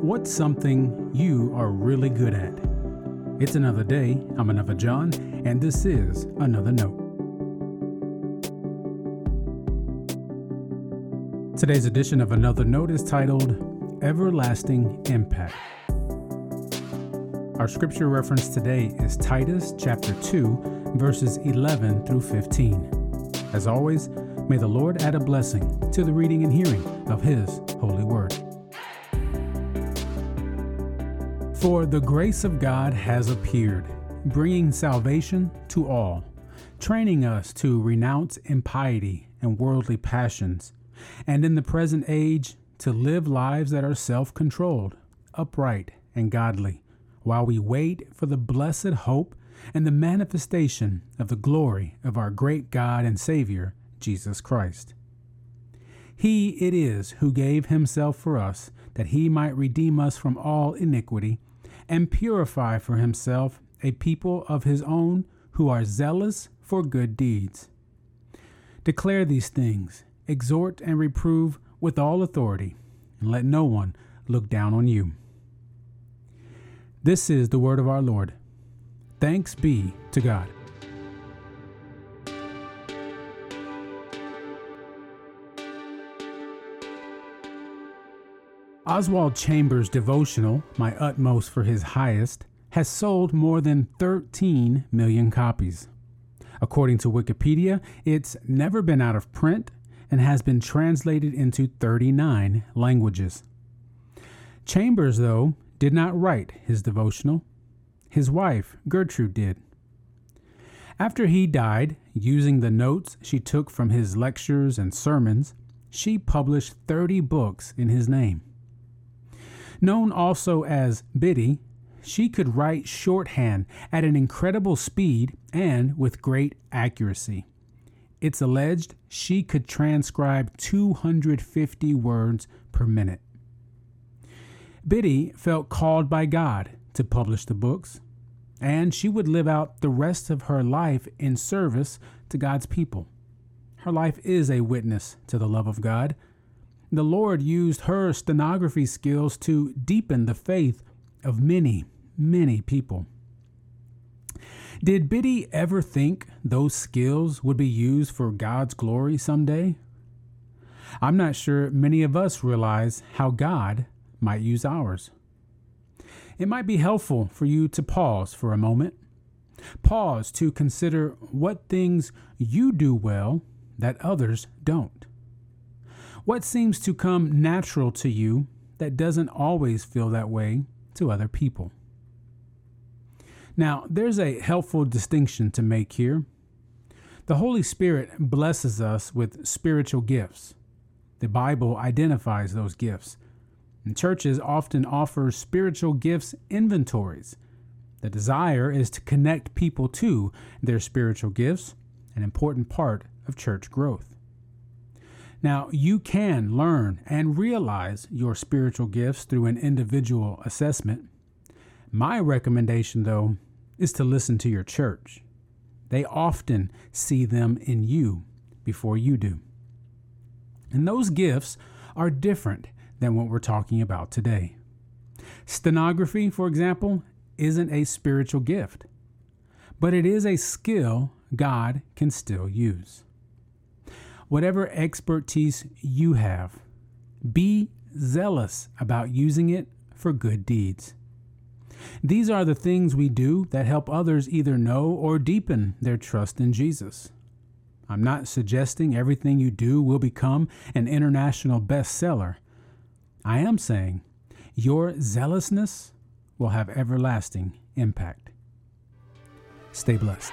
What's something you are really good at? It's another day. I'm another John, and this is Another Note. Today's edition of Another Note is titled Everlasting Impact. Our scripture reference today is Titus chapter 2, verses 11 through 15. As always, may the Lord add a blessing to the reading and hearing of His holy word. For the grace of God has appeared, bringing salvation to all, training us to renounce impiety and worldly passions, and in the present age to live lives that are self controlled, upright, and godly, while we wait for the blessed hope and the manifestation of the glory of our great God and Savior, Jesus Christ. He it is who gave himself for us, that he might redeem us from all iniquity and purify for himself a people of his own who are zealous for good deeds. Declare these things, exhort and reprove with all authority, and let no one look down on you. This is the word of our Lord. Thanks be to God. Oswald Chambers' devotional, My Utmost for His Highest, has sold more than 13 million copies. According to Wikipedia, it's never been out of print and has been translated into 39 languages. Chambers, though, did not write his devotional. His wife, Gertrude, did. After he died, using the notes she took from his lectures and sermons, she published 30 books in his name. Known also as Biddy, she could write shorthand at an incredible speed and with great accuracy. It's alleged she could transcribe 250 words per minute. Biddy felt called by God to publish the books, and she would live out the rest of her life in service to God's people. Her life is a witness to the love of God the Lord used her stenography skills to deepen the faith of many, many people. Did Biddy ever think those skills would be used for God's glory someday? I'm not sure many of us realize how God might use ours. It might be helpful for you to pause for a moment. Pause to consider what things you do well that others don't. What seems to come natural to you that doesn't always feel that way to other people? Now, there's a helpful distinction to make here. The Holy Spirit blesses us with spiritual gifts. The Bible identifies those gifts. And churches often offer spiritual gifts inventories. The desire is to connect people to their spiritual gifts, an important part of church growth. Now, you can learn and realize your spiritual gifts through an individual assessment. My recommendation, though, is to listen to your church. They often see them in you before you do. And those gifts are different than what we're talking about today. Stenography, for example, isn't a spiritual gift, but it is a skill God can still use whatever expertise you have, be zealous about using it for good deeds. These are the things we do that help others either know or deepen their trust in Jesus. I'm not suggesting everything you do will become an international bestseller. I am saying your zealousness will have everlasting impact. Stay blessed.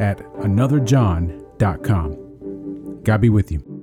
at anotherjohn.com. God be with you.